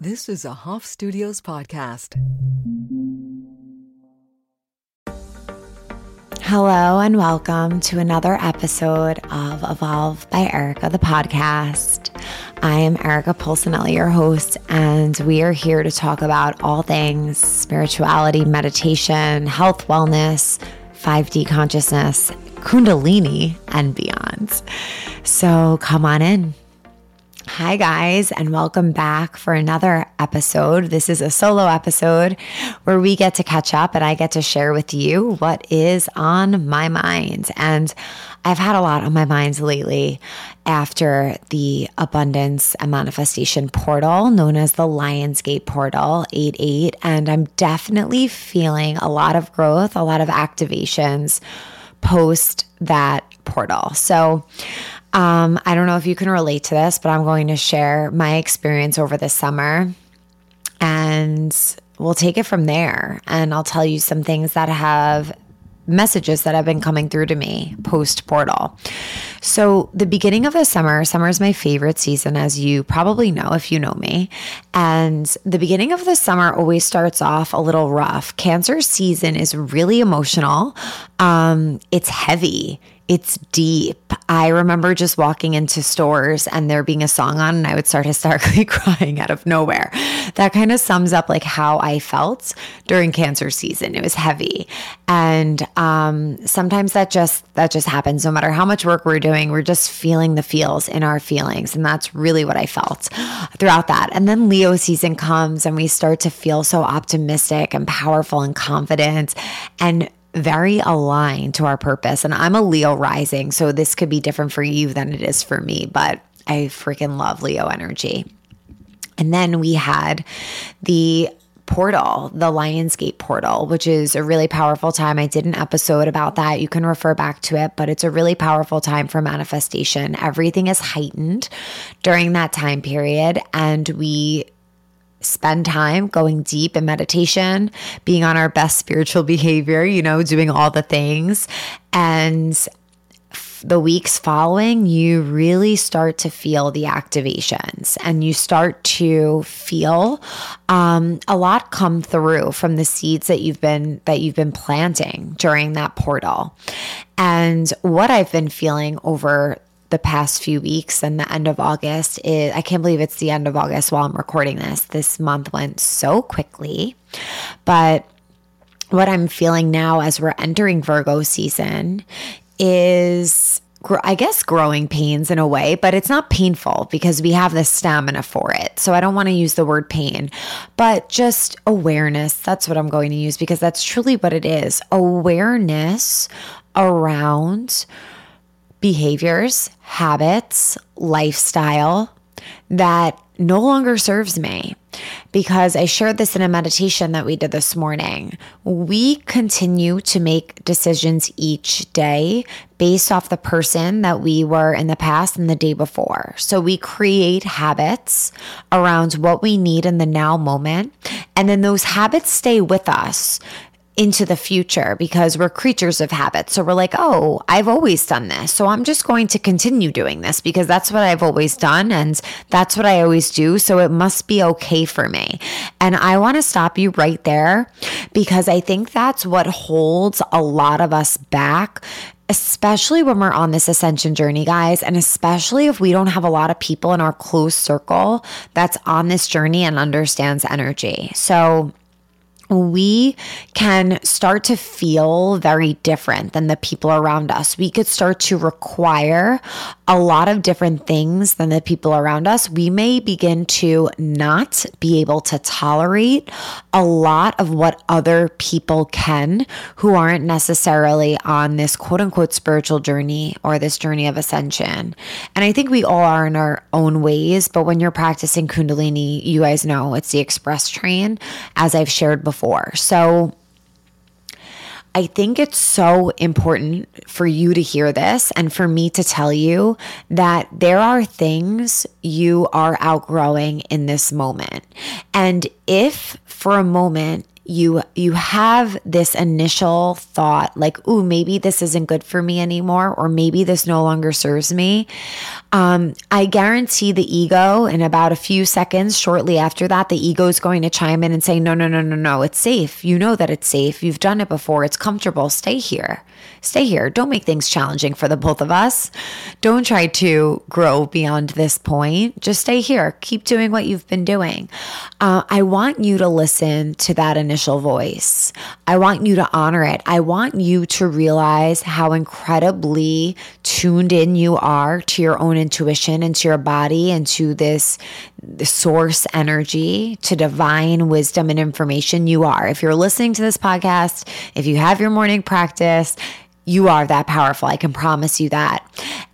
This is a Hoff Studios podcast. Hello, and welcome to another episode of Evolve by Erica, the podcast. I am Erica Pulsinelli, your host, and we are here to talk about all things spirituality, meditation, health, wellness, 5D consciousness, Kundalini, and beyond. So come on in. Hi, guys, and welcome back for another episode. This is a solo episode where we get to catch up and I get to share with you what is on my mind. And I've had a lot on my mind lately after the abundance and manifestation portal known as the Lionsgate portal 88. And I'm definitely feeling a lot of growth, a lot of activations post that portal. So, um, I don't know if you can relate to this, but I'm going to share my experience over the summer and we'll take it from there. And I'll tell you some things that have messages that have been coming through to me post portal. So, the beginning of the summer, summer is my favorite season, as you probably know if you know me. And the beginning of the summer always starts off a little rough. Cancer season is really emotional, um, it's heavy it's deep. I remember just walking into stores and there being a song on and I would start hysterically crying out of nowhere. That kind of sums up like how I felt during cancer season. It was heavy. And um, sometimes that just that just happens no matter how much work we're doing, we're just feeling the feels in our feelings and that's really what I felt throughout that. And then Leo season comes and we start to feel so optimistic and powerful and confident and very aligned to our purpose. And I'm a Leo rising, so this could be different for you than it is for me, but I freaking love Leo energy. And then we had the portal, the Lionsgate portal, which is a really powerful time. I did an episode about that. You can refer back to it, but it's a really powerful time for manifestation. Everything is heightened during that time period. And we spend time going deep in meditation, being on our best spiritual behavior, you know, doing all the things. And the weeks following, you really start to feel the activations and you start to feel um, a lot come through from the seeds that you've been that you've been planting during that portal. And what I've been feeling over the past few weeks and the end of August is I can't believe it's the end of August while I'm recording this. This month went so quickly. But what I'm feeling now as we're entering Virgo season is I guess growing pains in a way, but it's not painful because we have the stamina for it. So I don't want to use the word pain, but just awareness. That's what I'm going to use because that's truly what it is awareness around behaviors, habits, lifestyle that no longer serves me. Because I shared this in a meditation that we did this morning. We continue to make decisions each day based off the person that we were in the past and the day before. So we create habits around what we need in the now moment. And then those habits stay with us into the future because we're creatures of habit. So we're like, oh, I've always done this. So I'm just going to continue doing this because that's what I've always done and that's what I always do. So it must be okay for me. And I want to stop you right there because I think that's what holds a lot of us back especially when we're on this ascension journey, guys, and especially if we don't have a lot of people in our close circle that's on this journey and understands energy. So, we can start to feel very different than the people around us. We could start to require a lot of different things than the people around us. We may begin to not be able to tolerate a lot of what other people can who aren't necessarily on this quote unquote spiritual journey or this journey of ascension. And I think we all are in our own ways, but when you're practicing Kundalini, you guys know it's the express train, as I've shared before before. So I think it's so important for you to hear this and for me to tell you that there are things you are outgrowing in this moment. And if for a moment you you have this initial thought like ooh maybe this isn't good for me anymore or maybe this no longer serves me. Um, i guarantee the ego in about a few seconds shortly after that the ego is going to chime in and say no no no no no it's safe. You know that it's safe. You've done it before. It's comfortable. Stay here. Stay here. Don't make things challenging for the both of us. Don't try to grow beyond this point. Just stay here. Keep doing what you've been doing. Uh, i want you to listen to that initial initial voice. I want you to honor it. I want you to realize how incredibly tuned in you are to your own intuition and to your body and to this source energy, to divine wisdom and information you are. If you're listening to this podcast, if you have your morning practice, you are that powerful. I can promise you that.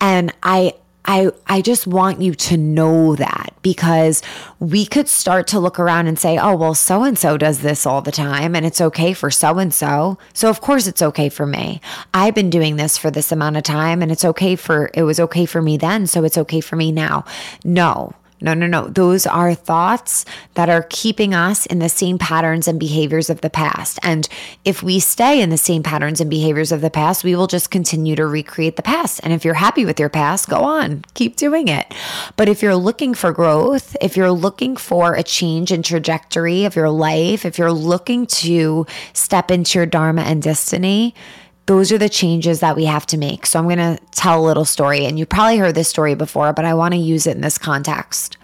And I I I just want you to know that because we could start to look around and say, "Oh, well, so and so does this all the time and it's okay for so and so. So of course it's okay for me. I've been doing this for this amount of time and it's okay for it was okay for me then, so it's okay for me now." No. No, no, no. Those are thoughts that are keeping us in the same patterns and behaviors of the past. And if we stay in the same patterns and behaviors of the past, we will just continue to recreate the past. And if you're happy with your past, go on, keep doing it. But if you're looking for growth, if you're looking for a change in trajectory of your life, if you're looking to step into your Dharma and destiny, those are the changes that we have to make. So I'm going to tell a little story, and you probably heard this story before, but I want to use it in this context.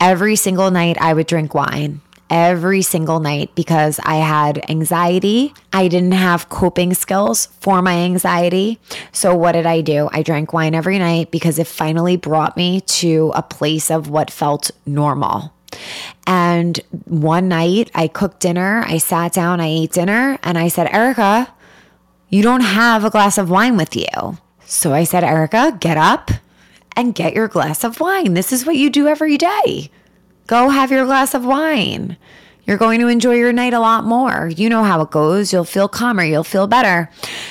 Every single night, I would drink wine. Every single night because I had anxiety. I didn't have coping skills for my anxiety. So, what did I do? I drank wine every night because it finally brought me to a place of what felt normal. And one night I cooked dinner, I sat down, I ate dinner, and I said, Erica, you don't have a glass of wine with you. So I said, Erica, get up and get your glass of wine. This is what you do every day. Go have your glass of wine. You're going to enjoy your night a lot more. You know how it goes. You'll feel calmer. You'll feel better.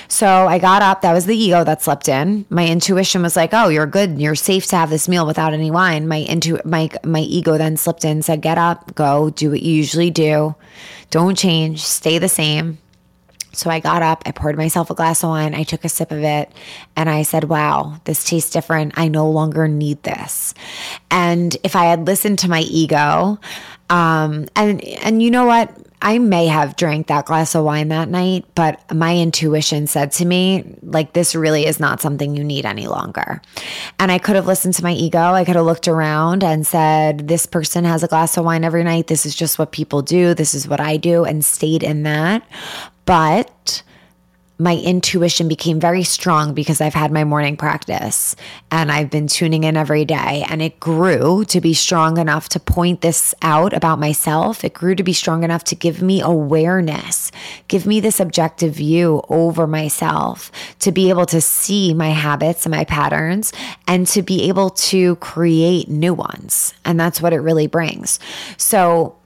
So I got up. That was the ego that slept in. My intuition was like, "Oh, you're good. You're safe to have this meal without any wine." My intu my my ego then slipped in, said, "Get up, go, do what you usually do. Don't change. Stay the same." So I got up, I poured myself a glass of wine, I took a sip of it, and I said, Wow, this tastes different. I no longer need this. And if I had listened to my ego, um, and and you know what? I may have drank that glass of wine that night, but my intuition said to me, like, this really is not something you need any longer. And I could have listened to my ego. I could have looked around and said, this person has a glass of wine every night. This is just what people do. This is what I do, and stayed in that. But my intuition became very strong because I've had my morning practice and I've been tuning in every day. And it grew to be strong enough to point this out about myself. It grew to be strong enough to give me awareness, give me this objective view over myself, to be able to see my habits and my patterns and to be able to create new ones. And that's what it really brings. So,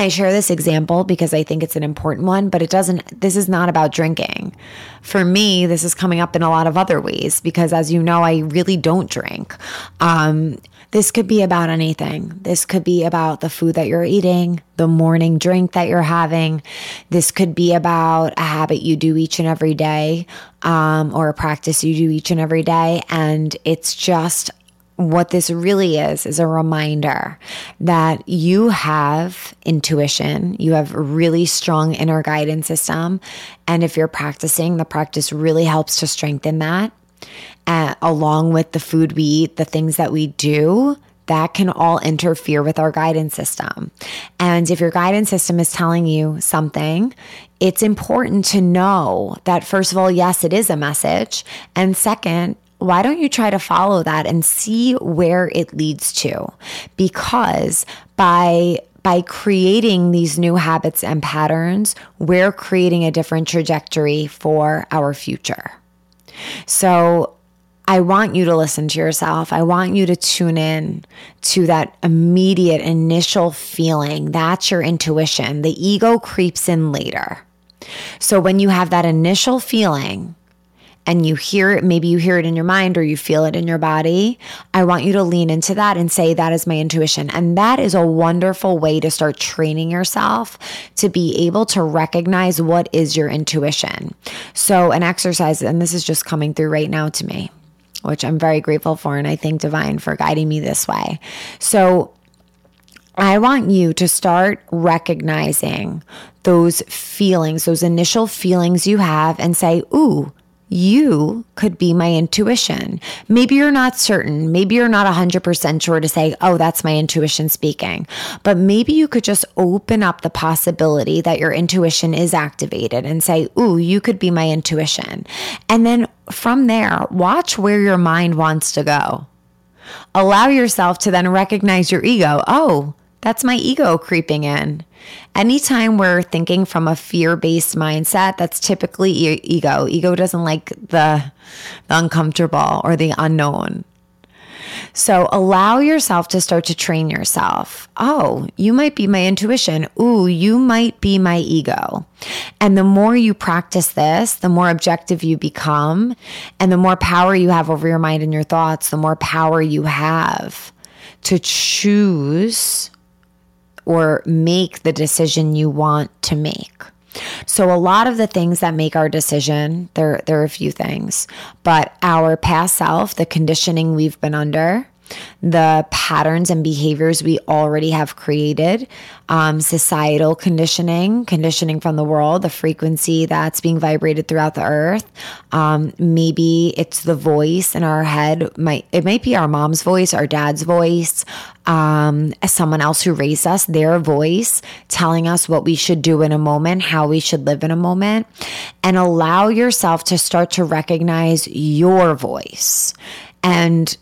I share this example because I think it's an important one, but it doesn't, this is not about drinking. For me, this is coming up in a lot of other ways because, as you know, I really don't drink. Um, this could be about anything. This could be about the food that you're eating, the morning drink that you're having. This could be about a habit you do each and every day, um, or a practice you do each and every day. And it's just what this really is is a reminder that you have intuition, you have really strong inner guidance system. And if you're practicing, the practice really helps to strengthen that. Uh, along with the food we eat, the things that we do, that can all interfere with our guidance system. And if your guidance system is telling you something, it's important to know that, first of all, yes, it is a message. And second, why don't you try to follow that and see where it leads to? Because by by creating these new habits and patterns, we're creating a different trajectory for our future. So, I want you to listen to yourself. I want you to tune in to that immediate initial feeling. That's your intuition. The ego creeps in later. So, when you have that initial feeling, and you hear it, maybe you hear it in your mind or you feel it in your body, I want you to lean into that and say, That is my intuition. And that is a wonderful way to start training yourself to be able to recognize what is your intuition. So, an exercise, and this is just coming through right now to me, which I'm very grateful for. And I thank Divine for guiding me this way. So, I want you to start recognizing those feelings, those initial feelings you have, and say, Ooh, you could be my intuition. Maybe you're not certain. Maybe you're not 100% sure to say, oh, that's my intuition speaking. But maybe you could just open up the possibility that your intuition is activated and say, ooh, you could be my intuition. And then from there, watch where your mind wants to go. Allow yourself to then recognize your ego. Oh, that's my ego creeping in. Anytime we're thinking from a fear based mindset, that's typically e- ego. Ego doesn't like the, the uncomfortable or the unknown. So allow yourself to start to train yourself. Oh, you might be my intuition. Ooh, you might be my ego. And the more you practice this, the more objective you become, and the more power you have over your mind and your thoughts, the more power you have to choose or make the decision you want to make. So a lot of the things that make our decision, there there are a few things, but our past self, the conditioning we've been under, the patterns and behaviors we already have created, um, societal conditioning, conditioning from the world, the frequency that's being vibrated throughout the earth. Um, maybe it's the voice in our head. Might it might be our mom's voice, our dad's voice, um, someone else who raised us, their voice telling us what we should do in a moment, how we should live in a moment, and allow yourself to start to recognize your voice and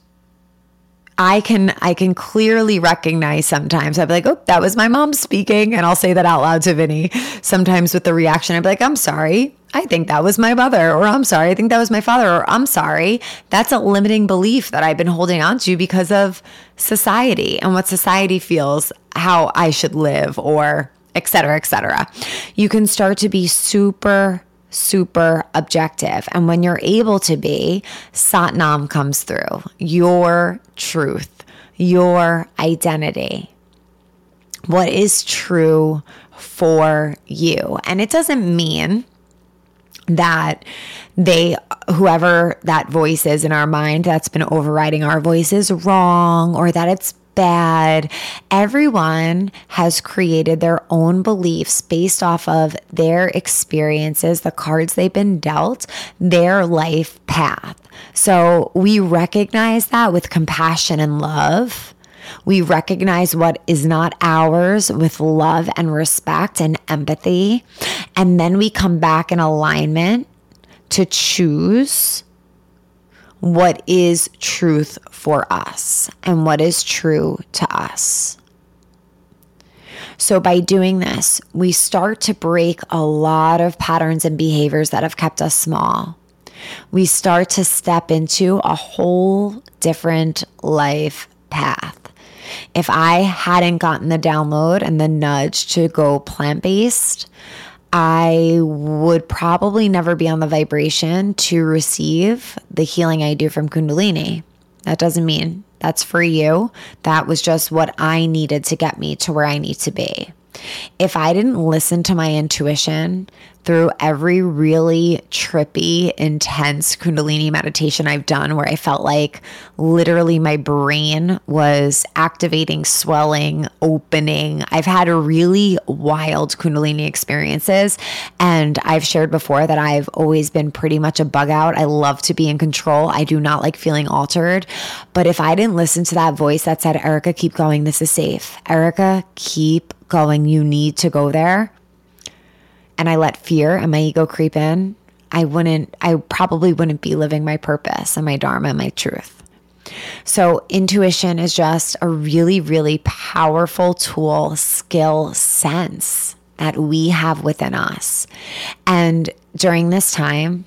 I can I can clearly recognize sometimes. I'll be like, oh, that was my mom speaking. And I'll say that out loud to Vinny. Sometimes with the reaction, I'd be like, I'm sorry. I think that was my mother, or I'm sorry, I think that was my father, or I'm sorry. That's a limiting belief that I've been holding on to because of society and what society feels how I should live, or et cetera, et cetera. You can start to be super super objective. And when you're able to be, Satnam comes through your truth, your identity, what is true for you. And it doesn't mean that they whoever that voice is in our mind that's been overriding our voice is wrong or that it's bad. Everyone has created their own beliefs based off of their experiences, the cards they've been dealt, their life path. So we recognize that with compassion and love. We recognize what is not ours with love and respect and empathy. And then we come back in alignment to choose what is truth for us and what is true to us. So, by doing this, we start to break a lot of patterns and behaviors that have kept us small. We start to step into a whole different life path. If I hadn't gotten the download and the nudge to go plant based, I would probably never be on the vibration to receive the healing I do from Kundalini. That doesn't mean that's for you. That was just what I needed to get me to where I need to be. If I didn't listen to my intuition through every really trippy, intense Kundalini meditation I've done, where I felt like literally my brain was activating, swelling, opening. I've had really wild Kundalini experiences. And I've shared before that I've always been pretty much a bug out. I love to be in control. I do not like feeling altered. But if I didn't listen to that voice that said, Erica, keep going, this is safe. Erica, keep going. You need to go there. And I let fear and my ego creep in. I wouldn't, I probably wouldn't be living my purpose and my Dharma and my truth. So, intuition is just a really, really powerful tool, skill, sense that we have within us. And during this time,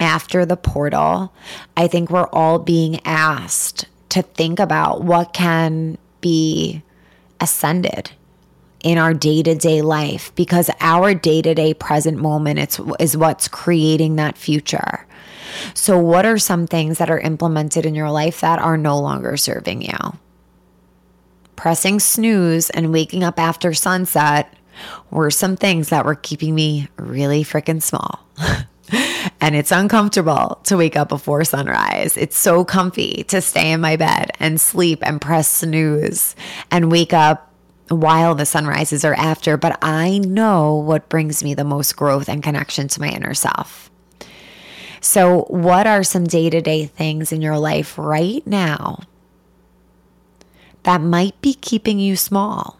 after the portal, I think we're all being asked to think about what can be ascended in our day-to-day life because our day-to-day present moment it's, is what's creating that future. So, what are some things that are implemented in your life that are no longer serving you? Pressing snooze and waking up after sunset were some things that were keeping me really freaking small. and it's uncomfortable to wake up before sunrise. It's so comfy to stay in my bed and sleep and press snooze and wake up while the sunrises are after, but I know what brings me the most growth and connection to my inner self. So, what are some day to day things in your life right now that might be keeping you small?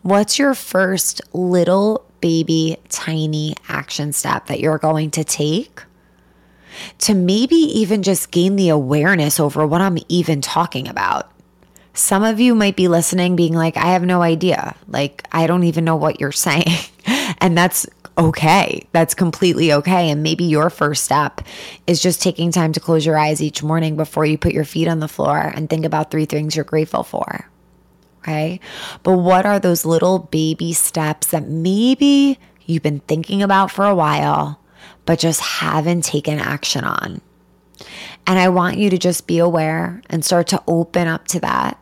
What's your first little baby, tiny action step that you're going to take to maybe even just gain the awareness over what I'm even talking about? Some of you might be listening, being like, I have no idea. Like, I don't even know what you're saying. and that's okay. That's completely okay. And maybe your first step is just taking time to close your eyes each morning before you put your feet on the floor and think about three things you're grateful for. Okay. But what are those little baby steps that maybe you've been thinking about for a while, but just haven't taken action on? And I want you to just be aware and start to open up to that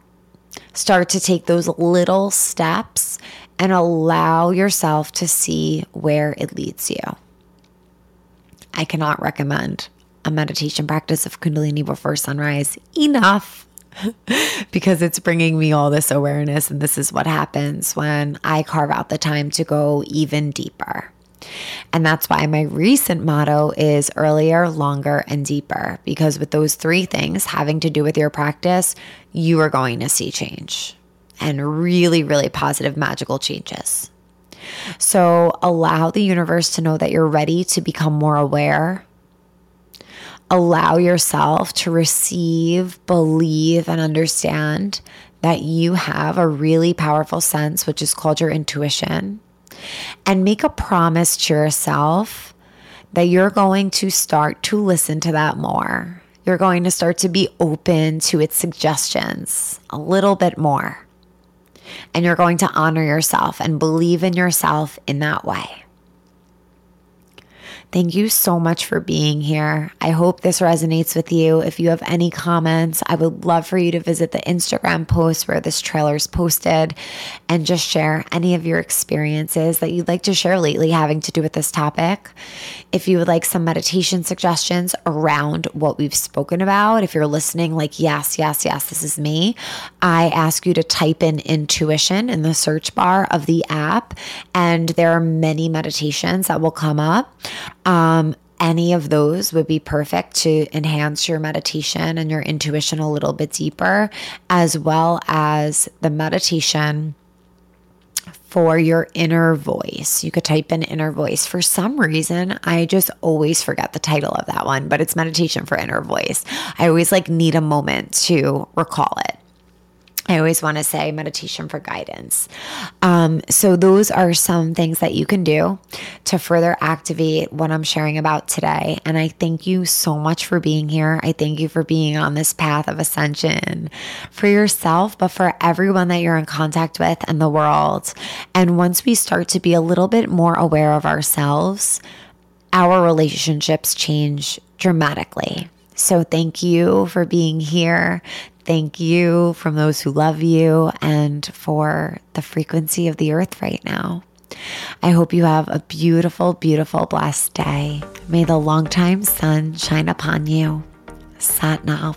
Start to take those little steps and allow yourself to see where it leads you. I cannot recommend a meditation practice of Kundalini before sunrise enough because it's bringing me all this awareness. And this is what happens when I carve out the time to go even deeper. And that's why my recent motto is earlier, longer, and deeper. Because with those three things having to do with your practice, you are going to see change and really, really positive, magical changes. So allow the universe to know that you're ready to become more aware. Allow yourself to receive, believe, and understand that you have a really powerful sense, which is called your intuition and make a promise to yourself that you're going to start to listen to that more. You're going to start to be open to its suggestions a little bit more. And you're going to honor yourself and believe in yourself in that way. Thank you so much for being here. I hope this resonates with you. If you have any comments, I would love for you to visit the Instagram post where this trailer is posted and just share any of your experiences that you'd like to share lately having to do with this topic. If you would like some meditation suggestions around what we've spoken about, if you're listening, like, yes, yes, yes, this is me, I ask you to type in intuition in the search bar of the app, and there are many meditations that will come up. Um, any of those would be perfect to enhance your meditation and your intuition a little bit deeper, as well as the meditation for your inner voice. You could type in inner voice. For some reason, I just always forget the title of that one, but it's meditation for inner voice. I always like need a moment to recall it. I always want to say meditation for guidance. Um, so, those are some things that you can do to further activate what I'm sharing about today. And I thank you so much for being here. I thank you for being on this path of ascension for yourself, but for everyone that you're in contact with and the world. And once we start to be a little bit more aware of ourselves, our relationships change dramatically. So, thank you for being here. Thank you from those who love you and for the frequency of the earth right now. I hope you have a beautiful, beautiful, blessed day. May the long time sun shine upon you. Sat Nam.